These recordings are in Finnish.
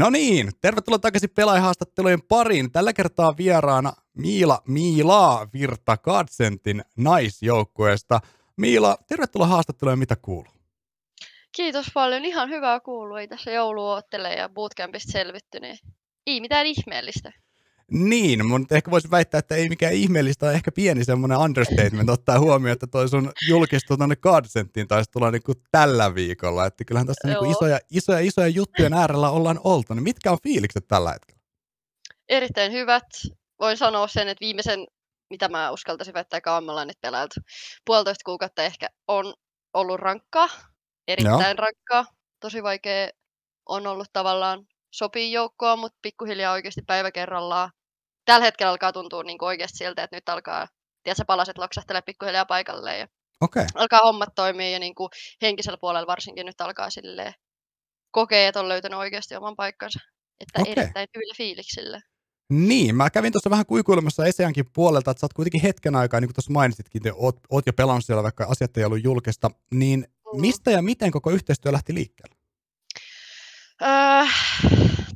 No niin, tervetuloa takaisin pelaajahaastattelujen pariin. Tällä kertaa vieraana Miila Miila Virta Kadsentin naisjoukkueesta. Miila, tervetuloa haastatteluun, mitä kuuluu? Kiitos paljon, ihan hyvää kuuluu. Ei tässä joulu oottele ja bootcampista selvitty, niin ei mitään ihmeellistä. Niin, mutta ehkä voisi väittää, että ei mikään ihmeellistä, on ehkä pieni semmoinen understatement ottaa huomioon, että toi sun julkistu tuonne Godsenttiin taisi tulla niin kuin tällä viikolla. Että kyllähän tässä niin kuin isoja, isoja, isoja juttujen äärellä ollaan oltu. Niin mitkä on fiilikset tällä hetkellä? Erittäin hyvät. Voin sanoa sen, että viimeisen, mitä mä uskaltaisin väittää, kauan nyt pelailtu, puolitoista kuukautta ehkä on ollut rankkaa. Erittäin Joo. rankkaa. Tosi vaikea on ollut tavallaan sopii joukkoa, mutta pikkuhiljaa oikeasti päivä kerrallaan tällä hetkellä alkaa tuntua niin oikeasti siltä, että nyt alkaa tiedätkö, palaset loksahtelee pikkuhiljaa paikalleen ja okay. alkaa hommat toimia ja niin kuin henkisellä puolella varsinkin nyt alkaa silleen kokea, että on löytänyt oikeasti oman paikkansa. Että okay. erittäin hyvillä fiiliksillä. Niin, mä kävin tuossa vähän kuikuilemassa Eseankin puolelta, että sä oot kuitenkin hetken aikaa, niin kuin tuossa mainitsitkin, että oot, oot jo pelannut siellä, vaikka asiat ei ollut julkista, niin mm. mistä ja miten koko yhteistyö lähti liikkeelle? Öö,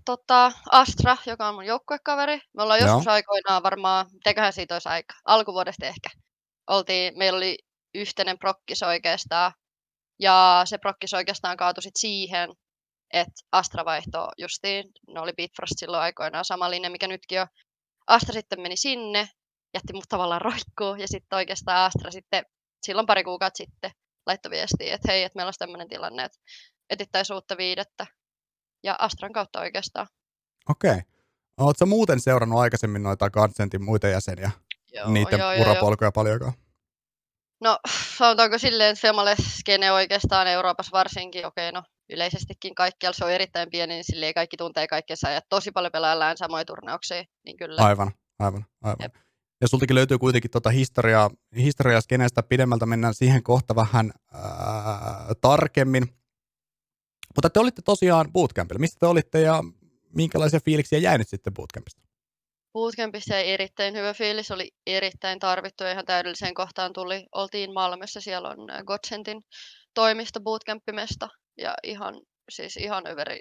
tota, Astra, joka on mun joukkuekaveri. Me ollaan Joo. joskus aikoinaan varmaan, mitenköhän siitä olisi aika, alkuvuodesta ehkä. Oltiin, meillä oli yhteinen prokkis oikeastaan. Ja se prokkis oikeastaan kaatui sit siihen, että Astra vaihtoi justiin, ne oli Bitfrost silloin aikoinaan sama linja, mikä nytkin on. Astra sitten meni sinne, jätti mut tavallaan roikkuu, ja sitten oikeastaan Astra sitten silloin pari kuukautta sitten laittoi viestiä, että hei, että meillä olisi tämmöinen tilanne, että etittäisiin uutta viidettä ja Astran kautta oikeastaan. Okei. Okay. Oletko muuten seurannut aikaisemmin noita Godsentin muita jäseniä? Joo, Niiden joo, urapolkuja paljonkaan? No, sanotaanko silleen, että skene oikeastaan Euroopassa varsinkin, okei okay, no yleisestikin kaikkialla se on erittäin pieni, niin silleen kaikki tuntee kaikkensa ja tosi paljon pelaillaan samoja turnauksia, niin kyllä. Aivan, aivan, aivan. Jep. Ja sultakin löytyy kuitenkin tuota historiaa, historiaa skeneestä pidemmältä, mennään siihen kohta vähän ää, tarkemmin. Mutta te olitte tosiaan bootcampilla. Mistä te olitte ja minkälaisia fiiliksiä jäi nyt sitten bootcampista? Bootcampissa jäi erittäin hyvä fiilis, oli erittäin tarvittu ja ihan täydelliseen kohtaan tuli. Oltiin Malmössä, siellä on äh, Godsendin toimisto bootcampimesta ja ihan, siis ihan överi,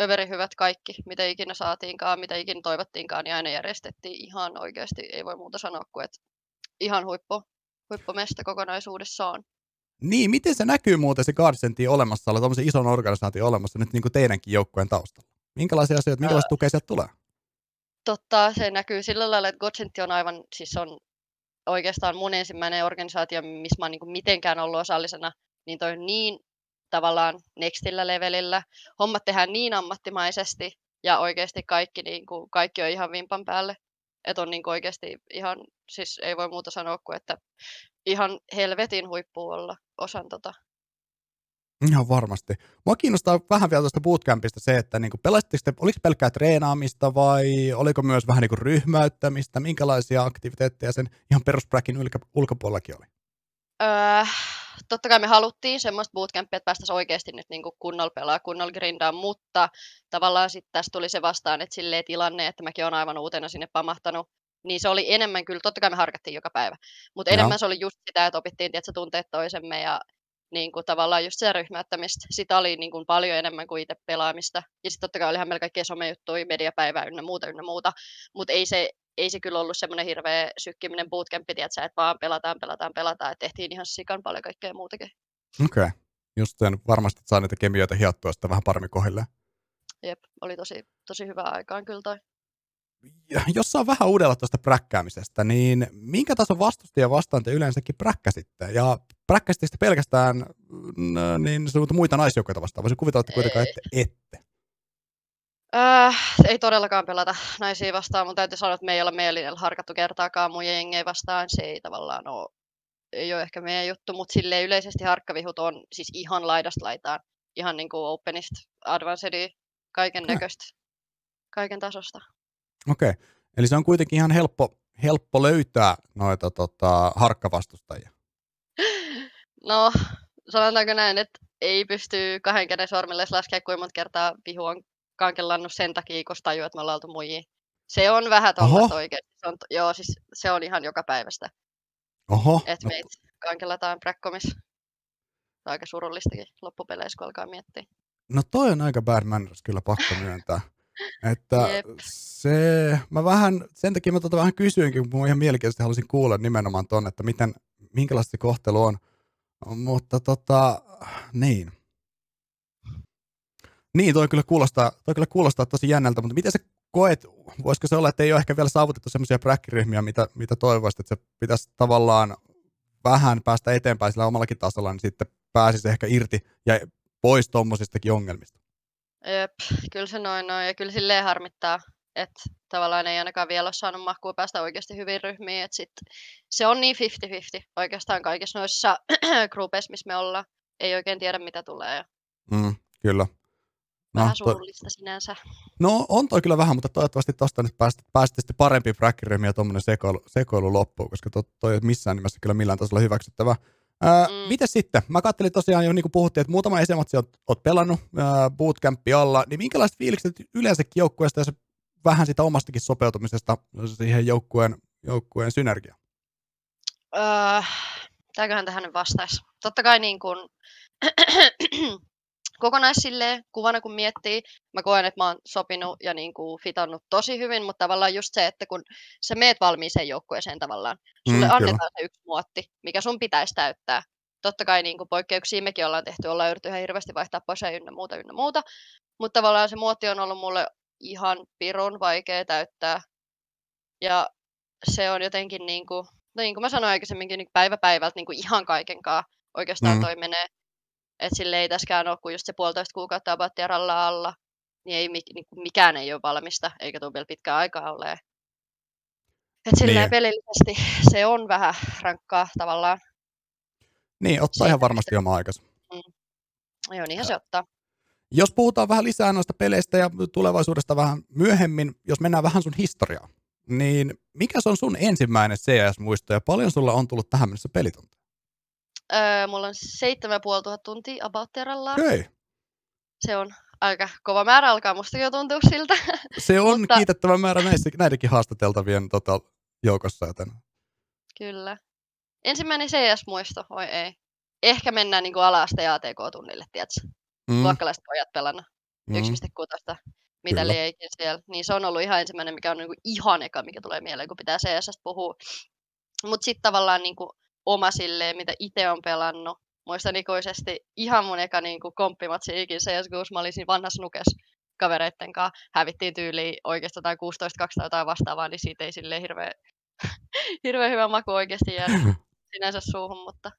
överi hyvät kaikki, mitä ikinä saatiinkaan, mitä ikinä toivottiinkaan, niin aina järjestettiin ihan oikeasti, ei voi muuta sanoa kuin, että ihan huippu, huippumesta kokonaisuudessaan. Niin, miten se näkyy muuten se Guardiantin olemassaolo, tuommoisen ison organisaation olemassa nyt niin kuin teidänkin joukkueen taustalla? Minkälaisia asioita, minkälaista tukea sieltä tulee? Totta, se näkyy sillä lailla, että Godsenti on aivan, siis on oikeastaan mun ensimmäinen organisaatio, missä mä oon niin mitenkään ollut osallisena, niin toi niin tavallaan nextillä levelillä. Hommat tehdään niin ammattimaisesti ja oikeasti kaikki, niin kuin, kaikki on ihan vimpan päälle. Että on niin kuin oikeasti ihan, siis ei voi muuta sanoa kuin, että ihan helvetin huippu olla osan tota. Ihan varmasti. Mua kiinnostaa vähän vielä tuosta bootcampista se, että niin pelasitteko te, oliko pelkkää treenaamista vai oliko myös vähän niin ryhmäyttämistä, minkälaisia aktiviteetteja sen ihan perusbräkin ulkopuolellakin oli? Öö, totta kai me haluttiin semmoista bootcampia, että päästäisiin oikeasti nyt niin kunnolla pelaa, kunnolla grindaa, mutta tavallaan sitten tässä tuli se vastaan, että silleen tilanne, että mäkin olen aivan uutena sinne pamahtanut, niin se oli enemmän kyllä, totta kai me harkattiin joka päivä, mutta enemmän se oli just sitä, että opittiin tietysti, tunteet toisemme ja niin kuin tavallaan just se ryhmäyttämistä. Sitä oli niin kuin paljon enemmän kuin itse pelaamista. Ja sitten totta kai olihan meillä kaikkea somejuttuja, mediapäivää ynnä muuta, ynnä muuta. Mutta ei se, ei se kyllä ollut semmoinen hirveä sykkiminen bootcampi, että että vaan pelataan, pelataan, pelataan. Että tehtiin ihan sikan paljon kaikkea muutakin. Okei. Okay. Just sen varmasti saa niitä kemioita hiottua sitä vähän paremmin kohdilleen. Jep, oli tosi, tosi hyvä aikaan kyllä toi jos saa vähän uudella tuosta präkkäämisestä, niin minkä tason vastustajia vastaan te yleensäkin präkkäsitte? Ja präkkäsitte pelkästään niin muita naisjoukkoita vastaan, vai se kuvitella, että kuitenkaan ette? ette? Äh, ei todellakaan pelata naisia vastaan, mutta täytyy sanoa, että me ei olla meillä harkattu kertaakaan muiden jengejä vastaan. Se ei tavallaan ole, ei ole ehkä meidän juttu, mutta silleen yleisesti harkkavihut on siis ihan laidasta laitaan. Ihan niin kuin openista, advancedi, kaiken näköistä, kaiken tasosta. Okei, okay. eli se on kuitenkin ihan helppo, helppo löytää noita tota, harkkavastustajia. No, sanotaanko näin, että ei pysty kahden käden sormille laskea, kuinka monta kertaa vihu on kankellannut sen takia, kun tajuu, että me ollaan oltu muihin. Se on vähän tuollaista oikeasti. Se on, joo, siis se on ihan joka päivästä. Oho. Että no. meitä kankellataan Bräkkomissa. aika surullistakin loppupeleissä, kun alkaa miettiä. No toi on aika bad manners kyllä pakko myöntää. Että Jep. se, mä vähän, sen takia mä tota vähän kysyinkin, kun mä ihan mielenkiintoisesti halusin kuulla nimenomaan ton, että miten, minkälaista se kohtelu on. Mutta tota, niin. Niin, toi kyllä kuulostaa, toi kyllä kuulostaa tosi jännältä, mutta miten sä koet, voisiko se olla, että ei ole ehkä vielä saavutettu semmoisia bräkkiryhmiä, mitä, mitä toivoisit, että se pitäisi tavallaan vähän päästä eteenpäin sillä omallakin tasolla, niin sitten pääsisi ehkä irti ja pois tuommoisistakin ongelmista. Jep, kyllä se noin on. Ja kyllä silleen harmittaa, että tavallaan ei ainakaan vielä ole saanut mahkua päästä oikeasti hyvin ryhmiin. Että sit se on niin 50-50 oikeastaan kaikissa noissa groupeissa, missä me ollaan. Ei oikein tiedä, mitä tulee. Mm, kyllä. No, vähän surullista to... sinänsä. No on toi kyllä vähän, mutta toivottavasti tuosta nyt pääsit, pääsit sitten parempi bräkkiryhmiä ja tuommoinen sekoilu, sekoilu loppuun, koska to, toi ei missään nimessä kyllä millään tasolla hyväksyttävä. Ää, mm. Miten sitten? Mä katselin tosiaan jo niin kuin puhuttiin, että muutama esimerkiksi oot, oot pelannut ää, bootcampi alla, niin minkälaiset fiilikset yleensäkin joukkueesta ja se, vähän sitä omastakin sopeutumisesta siihen joukkueen, joukkueen synergiaan? Öö, mitäköhän tähän nyt vastaisi? Totta kai niin kuin, kokonais kuvana kun miettii, mä koen, että mä oon sopinut ja niin kuin fitannut tosi hyvin, mutta tavallaan just se, että kun sä meet valmiiseen joukkueeseen tavallaan, sulle mm, annetaan kyllä. se yksi muotti, mikä sun pitäisi täyttää. Totta kai niin kuin poikkeuksia mekin ollaan tehty, ollaan yritetty ihan hirveästi vaihtaa posia ynnä muuta, ynnä muuta, mutta tavallaan se muotti on ollut mulle ihan pirun vaikea täyttää. Ja se on jotenkin niin kuin, no niin kuin mä sanoin aikaisemminkin, niin päivä päivältä niin kuin ihan kaikenkaan oikeastaan mm. toi menee. Että sille ei täskään ole kuin just se puolitoista kuukautta abattiaralla alla, niin, ei, niin kuin mikään ei ole valmista, eikä tule vielä pitkään aikaa ole. Että silleen niin. pelillisesti se on vähän rankkaa tavallaan. Niin, ottaa Siitä, ihan varmasti oma aikansa. Mm. Joo, niinhän se ottaa. Jos puhutaan vähän lisää noista peleistä ja tulevaisuudesta vähän myöhemmin, jos mennään vähän sun historiaan, niin mikä se on sun ensimmäinen CS-muisto ja paljon sulla on tullut tähän mennessä pelitunteja? Öö, mulla on 7500 tuntia about Okay. Se on aika kova määrä, alkaa musta jo tuntua siltä. Se on Mutta... kiitettävä määrä näissä, näidenkin haastateltavien tota, joukossa. Joten... Kyllä. Ensimmäinen CS-muisto, oi ei. Ehkä mennään niin ala-aste ATK-tunnille, tiedätkö? Mm. Luokkalaiset pojat pelannut. Mm. 1.16 mitä lieikin siellä. Niin se on ollut ihan ensimmäinen, mikä on niin ihan eka, mikä tulee mieleen, kun pitää CS puhua. Mutta sitten tavallaan niin kuin oma silleen, mitä itse on pelannut. Muistan ikuisesti ihan mun eka niin kuin komppimatsi ikin CSGOs. Mä olin siinä vanhassa nukes kavereitten kanssa. Hävittiin tyyliin oikeastaan tai 16-2 tai jotain vastaavaa, niin siitä ei silleen hirveä, hirveä hyvä maku oikeasti jäänyt sinänsä suuhun, mutta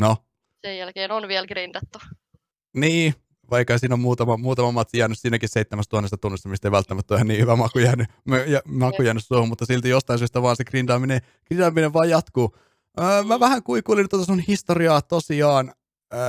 no. sen jälkeen on vielä grindattu. Niin, vaikka siinä on muutama, muutama matsi jäänyt siinäkin 7000 tunnista, mistä ei välttämättä ole ihan niin hyvä maku jäänyt, maku jäänyt suuhun, mutta silti jostain syystä vaan se grindaaminen, grindaaminen vaan jatkuu. Öö, mä vähän kuikuilin tuota sun historiaa tosiaan. Öö,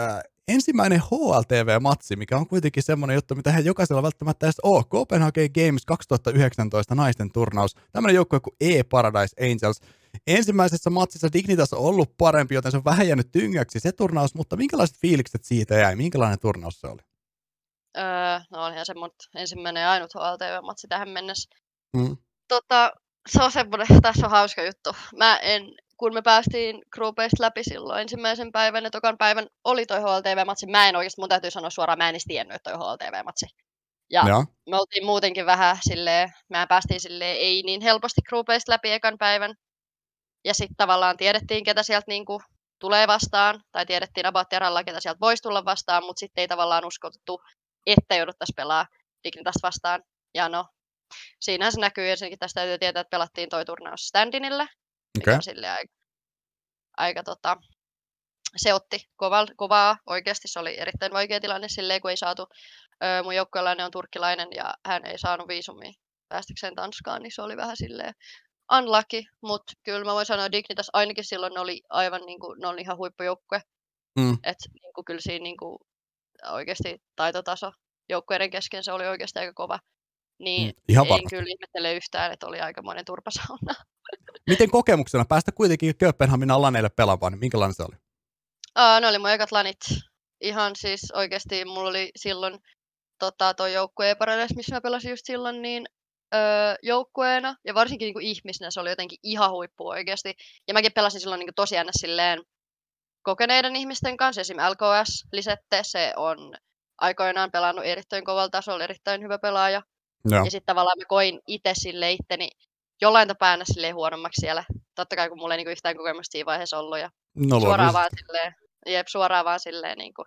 ensimmäinen HLTV-matsi, mikä on kuitenkin semmoinen juttu, mitä he jokaisella välttämättä edes ole. Copenhagen Games 2019 naisten turnaus. Tämmöinen joukkue kuin E-Paradise Angels. Ensimmäisessä matsissa Dignitas on ollut parempi, joten se on vähän jäänyt tyngäksi se turnaus, mutta minkälaiset fiilikset siitä jäi? Minkälainen turnaus se oli? Öö, no olihan se mun ensimmäinen ja ainut HLTV-matsi tähän mennessä. Mm. Tota, se on semmoinen, tässä on hauska juttu. Mä en, kun me päästiin groupeista läpi silloin ensimmäisen päivän ja tokan päivän oli toi HLTV-matsi, mä en oikeasti, mun täytyy sanoa suoraan, mä en edes tiennyt, että toi HLTV-matsi. Ja, ja me oltiin muutenkin vähän silleen, mä päästiin silleen ei niin helposti groupeista läpi ekan päivän. Ja sitten tavallaan tiedettiin, ketä sieltä niinku tulee vastaan, tai tiedettiin about ketä sieltä voisi tulla vastaan, mutta sitten ei tavallaan uskottu, että jouduttaisiin pelaa Dignitasta vastaan. Ja no, siinähän se näkyy, ensinnäkin tästä täytyy tietää, että pelattiin toi turnaus Standinille, mikä okay. on sille aika, aika tota, se otti kovaa, kovaa oikeasti, se oli erittäin vaikea tilanne silleen, kun ei saatu, öö, mun joukkueelainen on turkkilainen ja hän ei saanut viisumia päästäkseen Tanskaan, niin se oli vähän silleen unlucky, mutta kyllä mä voin sanoa, että Dignitas ainakin silloin ne oli aivan niin kuin, ne oli ihan huippujoukkue. Mm. että niin kuin, kyllä siinä niin kuin, oikeasti taitotaso joukkueiden kesken se oli oikeasti aika kova. Niin mm, ihan en varmasti. kyllä ihmettele yhtään, että oli aikamoinen turpasauna. Miten kokemuksena päästä kuitenkin Kööpenhaminan laneille pelaamaan, niin minkälainen se oli? Aa, ne oli mun ekat lanit. Ihan siis oikeasti mulla oli silloin tota, toi joukkue missä mä pelasin just silloin, niin öö, joukkueena ja varsinkin niin kuin ihmisenä se oli jotenkin ihan huippu oikeasti. Ja mäkin pelasin silloin niin kuin tosi silleen kokeneiden ihmisten kanssa, esim. LKS Lisette, se on aikoinaan pelannut erittäin kovalla tasolla, erittäin hyvä pelaaja. Joo. Ja sitten tavallaan mä koin itse sille itteni jollain tapaa sille huonommaksi siellä. Totta kai kun mulla ei niinku yhtään kokemusta siinä vaiheessa ollut. Ja no, suoraan vaan silleen, jep, suoraan vaan silleen niin kuin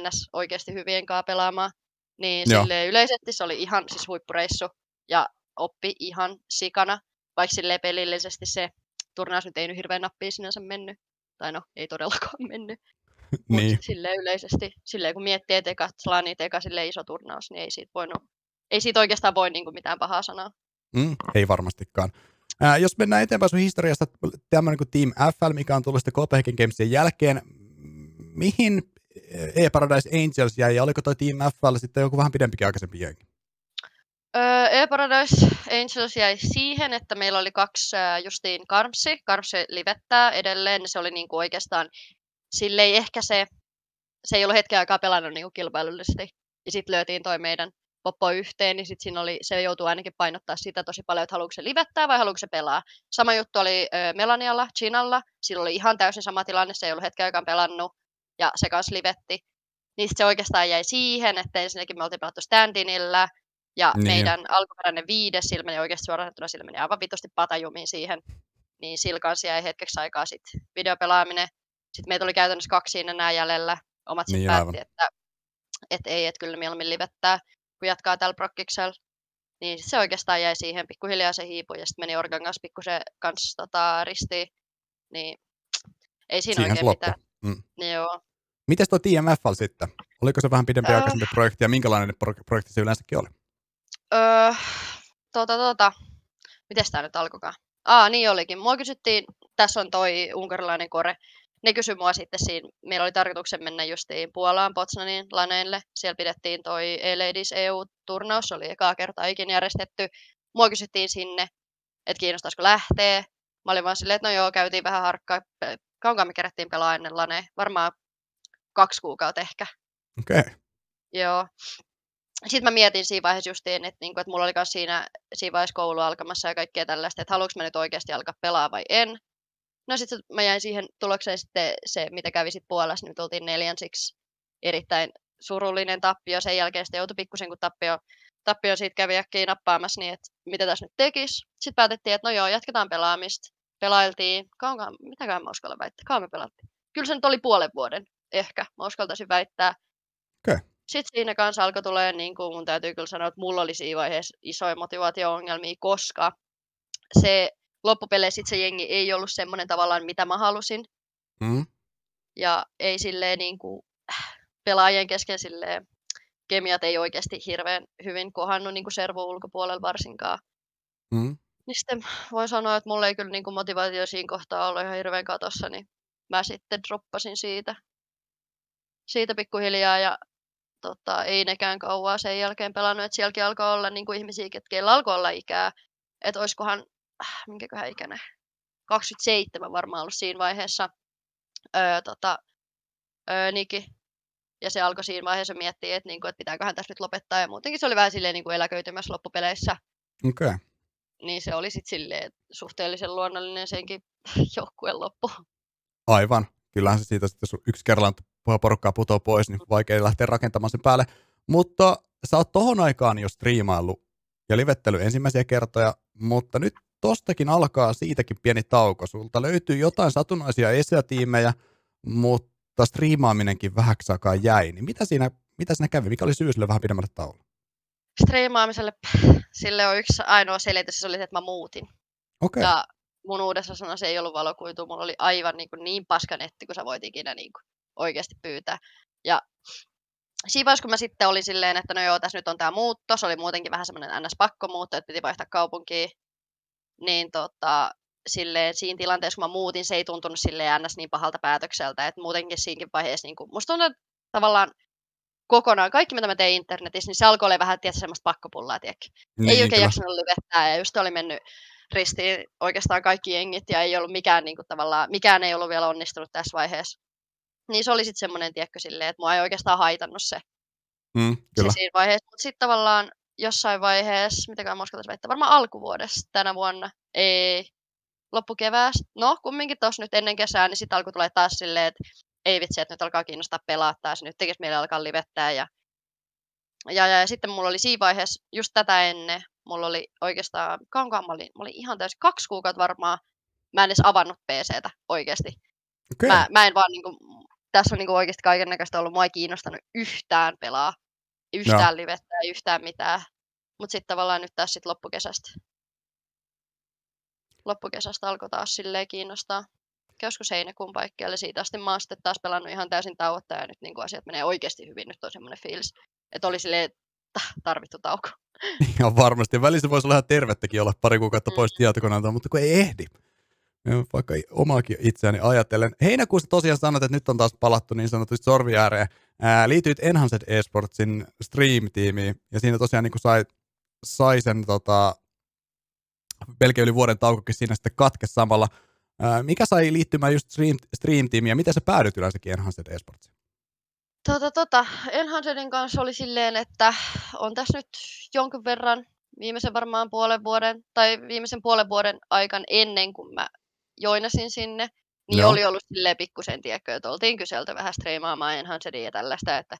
NS oikeasti hyvien kanssa pelaamaan. Niin sille yleisesti se oli ihan siis huippureissu ja oppi ihan sikana, vaikka sille pelillisesti se turnaus nyt ei nyt hirveän nappiin sinänsä mennyt. Tai no, ei todellakaan mennyt. niin. Mutta sille yleisesti, silleen kun miettii, että eka Slanit, eka sille iso turnaus, niin ei siitä, voinut, ei siitä oikeastaan voi niin kuin mitään pahaa sanoa. Mm, ei varmastikaan. Ää, jos mennään eteenpäin sun historiasta, tämmöinen kuin Team FL, mikä on tullut sitten Copenhagen Gamesin jälkeen, mihin E-Paradise Angels jäi, ja oliko toi Team FL sitten joku vähän pidempikin aikaisempi jengi? E-Paradise Angels jäi siihen, että meillä oli kaksi justiin Karmsi. Karmsi livettää edelleen. Se oli niinku oikeastaan, sille ehkä se, se ei ollut hetken aikaa pelannut niinku kilpailullisesti. Ja sitten löytiin toi meidän poppo yhteen, niin sit siinä oli, se joutuu ainakin painottaa sitä tosi paljon, että haluatko se livettää vai haluatko se pelaa. Sama juttu oli ö, Melanialla, Chinalla. Sillä oli ihan täysin sama tilanne, se ei ollut hetken aikaa pelannut ja se kanssa livetti. Niin se oikeastaan jäi siihen, että ensinnäkin me oltiin pelattu standinillä, ja niin. meidän alkuperäinen viides, sillä meni oikeasti suoraan sillä meni aivan vitosti patajumiin siihen. Niin sillä kanssa jäi hetkeksi aikaa sitten videopelaaminen. Sitten meitä oli käytännössä kaksi siinä enää jäljellä. Omat sitten niin, päätti, että, että ei, että kyllä mieluummin livettää, kun jatkaa tällä prokkiksella. Niin se oikeastaan jäi siihen, pikkuhiljaa se hiipui ja sitten meni Organ kanssa pikkusen kanssa tota, ristiin. Niin ei siinä Siihen oikein mitään. Mm. Niin joo. Miten tuo TMF sitten? Oliko se vähän pidempi aikaisempi äh. projekti ja minkälainen projekti se yleensäkin oli? Öö, tota, tota. Miten tämä nyt alkoikaan? Aa, niin olikin. Mua kysyttiin, tässä on toi unkarilainen kore. Ne kysyi mua sitten siinä, meillä oli tarkoituksen mennä justiin Puolaan, Potsdanin laneille. Siellä pidettiin toi E-Ladies EU-turnaus, se oli ekaa kertaa ikinä järjestetty. Mua kysyttiin sinne, että kiinnostaisiko lähteä. Mä olin vaan silleen, että no joo, käytiin vähän harkkaa. Kauankaan me kerättiin pelaa ennen lane? Varmaan kaksi kuukautta ehkä. Okei. Okay. Joo sitten mä mietin siinä vaiheessa justiin, että, niinku, että mulla oli myös siinä, siinä vaiheessa koulu alkamassa ja kaikkea tällaista, että haluanko mä nyt oikeasti alkaa pelaa vai en. No sitten mä jäin siihen tulokseen sitten se, mitä kävi sitten Puolassa, niin me tultiin neljänsiksi erittäin surullinen tappio. Sen jälkeen sitten joutui pikkusen, kun tappio, tappio siitä kävi äkkiä nappaamassa, niin että mitä tässä nyt tekisi. Sitten päätettiin, että no joo, jatketaan pelaamista. Pelailtiin, kauankaan, mitäkään mä uskallan väittää, kauan me pelattiin. Kyllä se nyt oli puolen vuoden, ehkä, mä uskaltaisin väittää. Okay sitten siinä kanssa alkoi tulee, niin kuin mun täytyy kyllä sanoa, että mulla oli siinä vaiheessa isoja motivaatio-ongelmia, koska se loppupeleissä se jengi ei ollut semmoinen tavallaan, mitä mä halusin. Mm. Ja ei silleen niin kuin, pelaajien kesken silleen, kemiat ei oikeasti hirveän hyvin kohannut niin servun ulkopuolella varsinkaan. Mm. Niin sitten voin sanoa, että mulla ei kyllä niin kuin motivaatio siinä kohtaa ollut ihan hirveän katossa, niin mä sitten droppasin siitä, siitä pikkuhiljaa ja tota, ei nekään kauaa sen jälkeen pelannut, että sielläkin alkoi olla niin kuin ihmisiä, keillä alkoi olla ikää, että olisikohan, minkäköhän ikäinen, 27 varmaan ollut siinä vaiheessa öö, tota, öö, Niki. Ja se alkoi siinä vaiheessa miettiä, että, niin kuin, että pitääköhän tässä nyt lopettaa. Ja muutenkin se oli vähän silleen niin kuin eläköitymässä loppupeleissä. Okei. Okay. Niin se oli sitten silleen suhteellisen luonnollinen senkin joukkueen loppu. Aivan. Kyllähän se siitä sitten, jos yksi kerralla porukkaa putoaa pois, niin vaikea lähteä rakentamaan sen päälle. Mutta sä oot tohon aikaan jo striimaillut ja livettely ensimmäisiä kertoja, mutta nyt tostakin alkaa siitäkin pieni tauko. Sulta löytyy jotain satunnaisia esiätiimejä, mutta striimaaminenkin vähäksi aikaa jäi. Niin mitä siinä, mitä siinä kävi? Mikä oli syy sille vähän pidemmälle tauolle? Striimaamiselle sille on yksi ainoa selitys, se oli se, että mä muutin. Okay. Ja mun uudessa sanassa ei ollut valokuitu, mulla oli aivan niin, kuin niin paska netti, kun sä voit ikinä niin kuin oikeasti pyytää. Ja siinä vaiheessa, kun mä sitten olin silleen, että no joo, tässä nyt on tämä muutto, se oli muutenkin vähän semmoinen ns-pakkomuutto, että piti vaihtaa kaupunkiin, niin tota, silleen, siinä tilanteessa, kun mä muutin, se ei tuntunut silleen ns niin pahalta päätökseltä, että muutenkin siinäkin vaiheessa, niin kuin, musta tuntuu, että tavallaan kokonaan, kaikki mitä mä tein internetissä, niin se alkoi olla vähän tietysti semmoista pakkopullaa, tiedätkö? Niin, ei oikein jaksanut lyvettää ja just oli mennyt ristiin oikeastaan kaikki jengit ja ei ollut mikään, niin kuin, tavallaan, mikään ei ollut vielä onnistunut tässä vaiheessa. Niin se oli sitten semmoinen, tiedätkö, silleen, että mua ei oikeastaan haitannut se, mm, kyllä. se siinä vaiheessa. Mutta sitten tavallaan jossain vaiheessa, mitäkään mä uskaltaisin väittää, varmaan alkuvuodesta tänä vuonna, ei, loppukeväästä, no kumminkin tuossa nyt ennen kesää, niin sitten alkoi tulla taas silleen, että ei vitsi, että nyt alkaa kiinnostaa pelaa taas, nyt tekisi meille alkaa livettää ja ja, ja, ja sitten mulla oli siinä vaiheessa, just tätä ennen, mulla oli oikeastaan, kauankaan mä olin, mä olin ihan täysin kaksi kuukautta varmaan, mä en edes avannut PCtä oikeasti. Okay. Mä, mä en vaan niinku, tässä on niinku oikeasti kaiken näköistä ollut, mua ei kiinnostanut yhtään pelaa, yhtään no. livettä, ei yhtään mitään. Mutta sitten tavallaan nyt tässä sit loppukesästä. Loppukesästä alkoi taas silleen kiinnostaa. Käyskö heinäkuun paikkeelle siitä asti mä oon sitten taas pelannut ihan täysin tauotta ja nyt niin asiat menee oikeasti hyvin. Nyt on semmoinen fiilis, että oli silleen tarvittu tauko. Ihan varmasti. Välissä voisi olla ihan tervettäkin olla pari kuukautta pois mm. tietokoneelta, mutta kun ei ehdi. Vaikka omaakin itseäni ajatellen. Heinäkuussa tosiaan sanot, että nyt on taas palattu niin sanotusti sorvi ääreen. Ää, liityit Enhanced Esportsin Stream-tiimiin ja siinä tosiaan niin sai, sai sen tota, melkein yli vuoden taukokin siinä sitten katke samalla. Ää, mikä sai liittymään just Stream, Stream-tiimiin ja miten sä päädyit yleensäkin Enhanced Esportsiin? Tota, tota, Enhancedin kanssa oli silleen, että on tässä nyt jonkin verran viimeisen varmaan puolen vuoden, tai viimeisen puolen vuoden aikan ennen kuin mä joinasin sinne, niin Joo. oli ollut silleen pikkusen, tiedätkö, että oltiin kyselty vähän striimaamaan Enhancedia ja tällaista, että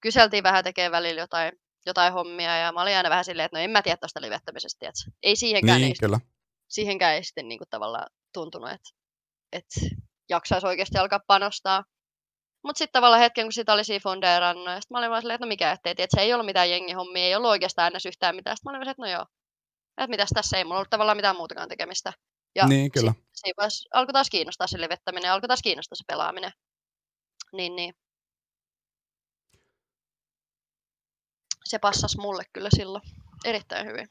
kyseltiin vähän tekee välillä jotain, jotain hommia, ja mä olin aina vähän silleen, että no en mä tiedä tuosta livettämisestä, tiedätkö? Ei siihenkään, niin, ei, kyllä. siihenkään ei sitten niin kuin, tavallaan tuntunut, että, että jaksaisi oikeasti alkaa panostaa. Mutta sitten tavallaan hetken, kun sitä oli siinä fundeerannut, ja sitten mä olin vaan silleen, että no mikä ettei, että se ei ollut mitään jengihommia, ei ollut oikeastaan ennen yhtään mitään. Sitten mä olin vaan että no joo, että mitäs tässä ei mulla ollut tavallaan mitään muutakaan tekemistä. Ja niin, kyllä. Siinä vaiheessa alkoi taas kiinnostaa se levettäminen, alkoi taas kiinnostaa se pelaaminen. Niin, niin. Se passasi mulle kyllä silloin erittäin hyvin.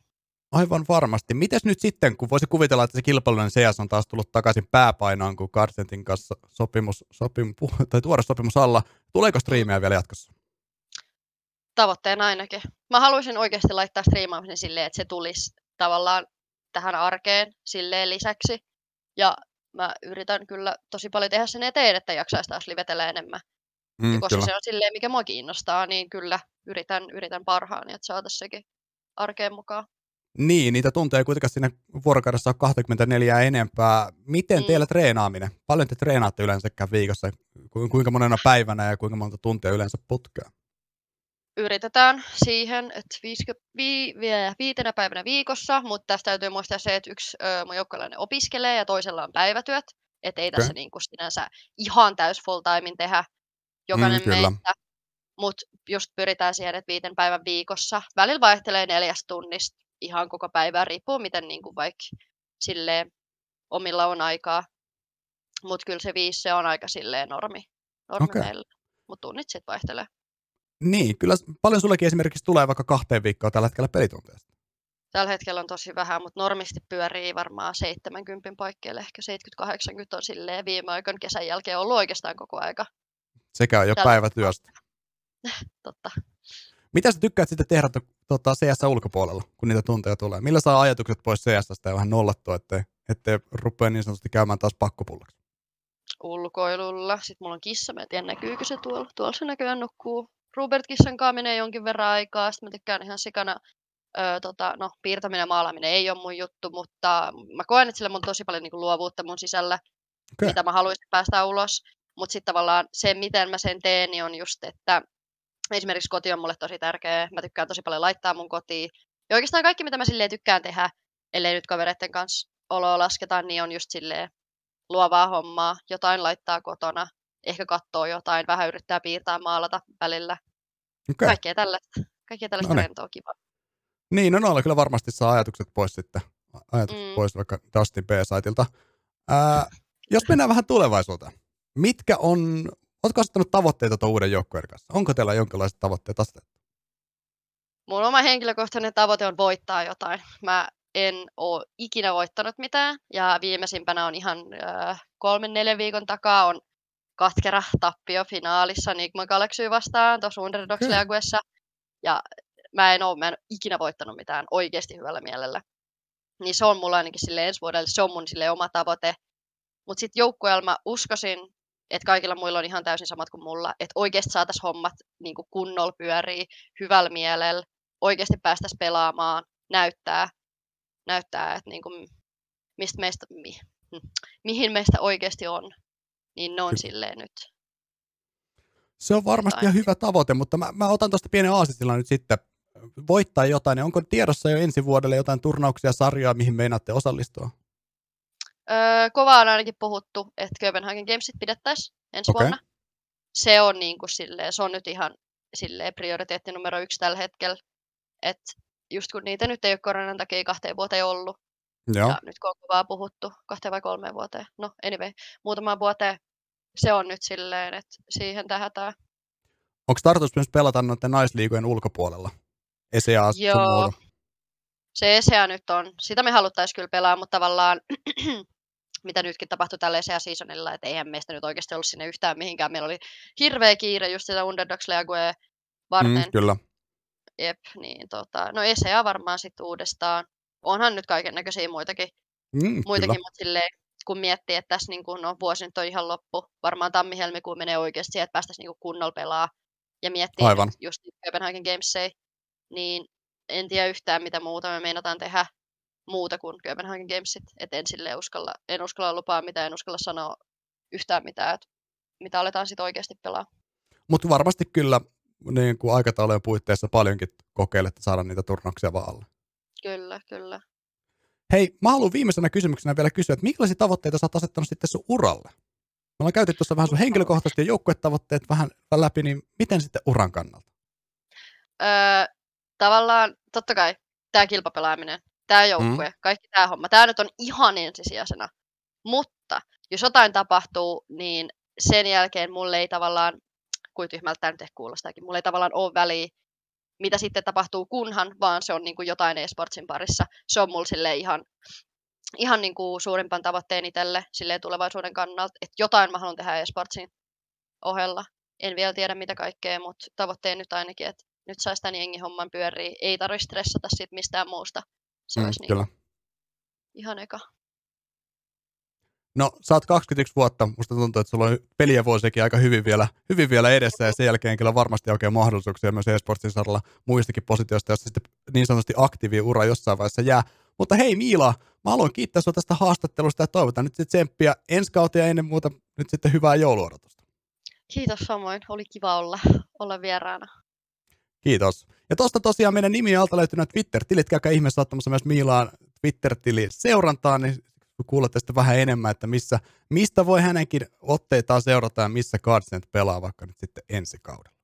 Aivan varmasti. Mites nyt sitten, kun voisi kuvitella, että se kilpailullinen CS on taas tullut takaisin pääpainoon, kun Garcentin kanssa sopimus, sopimus, tai tuore sopimus alla. Tuleeko striimejä vielä jatkossa? Tavoitteena ainakin. Mä haluaisin oikeasti laittaa striimaamisen silleen, että se tulisi tavallaan tähän arkeen silleen lisäksi. Ja mä yritän kyllä tosi paljon tehdä sen eteen, että jaksaisi taas livetellä enemmän. Mm, ja koska kyllä. se on silleen, mikä mua kiinnostaa, niin kyllä yritän, yritän parhaani, että saataisiin sekin arkeen mukaan. Niin, niitä tunteja kuitenkaan sinne vuorokaudessa on 24 enempää. Miten mm. teillä treenaaminen? Paljon te treenaatte yleensäkään viikossa? Kuinka monena päivänä ja kuinka monta tuntia yleensä putkea? Yritetään siihen, että viisikö, vi, viitenä päivänä viikossa, mutta tästä täytyy muistaa se, että yksi ö, mun joukkolainen opiskelee ja toisella on päivätyöt. Että ei okay. tässä niin kuin sinänsä ihan täys full timein tehdä jokainen mm, meistä. Mutta just pyritään siihen, että viiten päivän viikossa. Välillä vaihtelee neljäs tunnista ihan koko päivää, riippuu miten niin kuin vaikka silleen omilla on aikaa. Mutta kyllä se viisi se on aika silleen normi, normi okay. meillä. Mutta tunnit sitten vaihtelee. Niin, kyllä paljon sullekin esimerkiksi tulee vaikka kahteen viikkoon tällä hetkellä pelitunteesta. Tällä hetkellä on tosi vähän, mutta normisti pyörii varmaan 70 paikkeille, ehkä 70-80 on silleen viime aikoina kesän jälkeen ollut oikeastaan koko aika. Sekä on jo päivätyöstä. Totta. Mitä sä tykkäät sitten tehdä tota, CS ulkopuolella, kun niitä tunteja tulee? Millä saa ajatukset pois CS ja vähän nollattua, ettei, ettei rupea niin sanotusti käymään taas pakkopullaksi? Ulkoilulla. Sitten mulla on kissa, mä en tiedä näkyykö se tuolla. Tuolla se näköjään nukkuu. Robert kissan kanssa menee jonkin verran aikaa. Sitten mä tykkään ihan sikana Öö, tota, no, piirtäminen ja maalaaminen ei ole mun juttu, mutta mä koen, että sillä on tosi paljon niin kuin, luovuutta mun sisällä, okay. mitä mä haluaisin päästä ulos. Mutta sitten tavallaan se, miten mä sen teen, niin on just, että esimerkiksi koti on mulle tosi tärkeä. Mä tykkään tosi paljon laittaa mun kotiin. Ja oikeastaan kaikki, mitä mä silleen tykkään tehdä, ellei nyt kavereiden kanssa oloa lasketa, niin on just silleen luovaa hommaa, jotain laittaa kotona, ehkä katsoo jotain, vähän yrittää piirtää, maalata välillä. Okay. Kaikkea tällaista. Kaikkea tällaista no rentoa kiva. Niin, no noilla kyllä varmasti saa ajatukset pois sitten. Ajatukset mm. pois vaikka Dustin B-saitilta. Ää, jos mennään vähän tulevaisuuteen. Mitkä on Oletko asettanut tavoitteita tuon uuden joukkueen kanssa? Onko teillä jonkinlaiset tavoitteet asetettu? Mun oma henkilökohtainen tavoite on voittaa jotain. Mä en ole ikinä voittanut mitään ja viimeisimpänä on ihan äh, kolmen neljän viikon takaa on katkera tappio finaalissa Nigma Galaxy vastaan tuossa Underdogs Leaguessa. Ja mä en, ole, mä en ole ikinä voittanut mitään oikeasti hyvällä mielellä. Niin se on mulla ainakin sille ensi vuodelle, se on mun sille oma tavoite. Mutta sitten joukkueella mä uskoisin, että kaikilla muilla on ihan täysin samat kuin mulla, että oikeasti saataisiin hommat niin kunnolla pyörii, hyvällä mielellä, oikeasti päästäisiin pelaamaan, näyttää, näyttää että niin kuin, mistä meistä, mi, mihin meistä oikeasti on, niin ne on Ky- silleen nyt. Se on varmasti ihan hyvä tavoite, mutta mä, mä otan tuosta pienen aasisilla nyt sitten voittaa jotain. Niin onko tiedossa jo ensi vuodelle jotain turnauksia, sarjaa, mihin meinaatte osallistua? Öö, kovaa on ainakin puhuttu, että Copenhagen Gamesit pidettäisiin ensi okay. vuonna. Se on, niin kuin silleen, se on nyt ihan silleen prioriteetti numero yksi tällä hetkellä. Et just kun niitä nyt ei ole koronan takia kahteen vuoteen ollut. Joo. Ja nyt kun on kovaa puhuttu kahteen vai kolmeen vuoteen. No anyway, muutama vuoteen se on nyt silleen, että siihen tähätään. Onko tarkoitus myös pelata noiden naisliikojen ulkopuolella? ESEA Joo. Se ESEA nyt on. Sitä me haluttaisiin kyllä pelaa, mutta tavallaan mitä nytkin tapahtui tällä ESEA seasonilla, että eihän meistä nyt oikeasti ollut sinne yhtään mihinkään. Meillä oli hirveä kiire just sitä Underdogs League varten. Mm, kyllä. Jep, niin tota, no ESEA varmaan sitten uudestaan. Onhan nyt kaiken näköisiä muitakin, mm, muitakin mutta silleen, kun miettii, että tässä niin kun, no, vuosi nyt on ihan loppu, varmaan tammi-helmikuun menee oikeasti siihen, että päästäisiin niin kunnolla pelaa ja miettii Aivan. just Copenhagen Gamesei, niin en tiedä yhtään mitä muuta me meinataan tehdä muuta kuin Copenhagen Gamesit. Et en, sille uskalla, en uskalla lupaa mitään, en uskalla sanoa yhtään mitään, että mitä aletaan sitten oikeasti pelaa. Mutta varmasti kyllä niin kuin aikataulujen puitteissa paljonkin kokeilette saada niitä turnauksia vaalle. Kyllä, kyllä. Hei, mä haluan viimeisenä kysymyksenä vielä kysyä, että minkälaisia tavoitteita sä oot asettanut sitten sun uralle? Me ollaan käyty tuossa vähän sun henkilökohtaisesti ja joukkuetavoitteet vähän läpi, niin miten sitten uran kannalta? Öö, tavallaan, totta kai, tämä kilpapelaaminen, tämä joukkue, mm. kaikki tämä homma, tämä nyt on ihan ensisijaisena. Mutta jos jotain tapahtuu, niin sen jälkeen mulle ei tavallaan, kuin tyhmältä tämä nyt ehkä kuulostaakin, mulle ei tavallaan ole väliä, mitä sitten tapahtuu kunhan, vaan se on niin kuin jotain e-sportsin parissa. Se on mulle ihan, ihan niin kuin suurimpan tavoitteen itselle tulevaisuuden kannalta, että jotain mä haluan tehdä e-sportsin ohella. En vielä tiedä mitä kaikkea, mutta tavoitteen nyt ainakin, että nyt saisi tämän jengin homman pyöriä. Ei tarvitse stressata siitä mistään muusta. Se mm, olisi kyllä. Niin ihan eka. No, sä oot 21 vuotta, musta tuntuu, että sulla on peliä vuosikin aika hyvin vielä, hyvin vielä edessä, ja sen jälkeen kyllä varmasti oikein mahdollisuuksia myös eSportsin saralla muistakin positioista, jos sitten niin sanotusti aktiivi ura jossain vaiheessa jää. Mutta hei Miila, mä haluan kiittää sinua tästä haastattelusta ja toivotan nyt sitten tsemppiä ensi kautta ja ennen muuta nyt sitten hyvää jouluodotusta. Kiitos samoin, oli kiva olla, olla vieraana. Kiitos. Ja tuosta tosiaan meidän nimi alta löytyy Twitter-tilit, käykää ihmeessä ottamassa myös Miilaan Twitter-tili seurantaan, niin kuulette sitten vähän enemmän, että missä, mistä voi hänenkin otteitaan seurata ja missä Cardsnet pelaa vaikka nyt sitten ensi kaudella.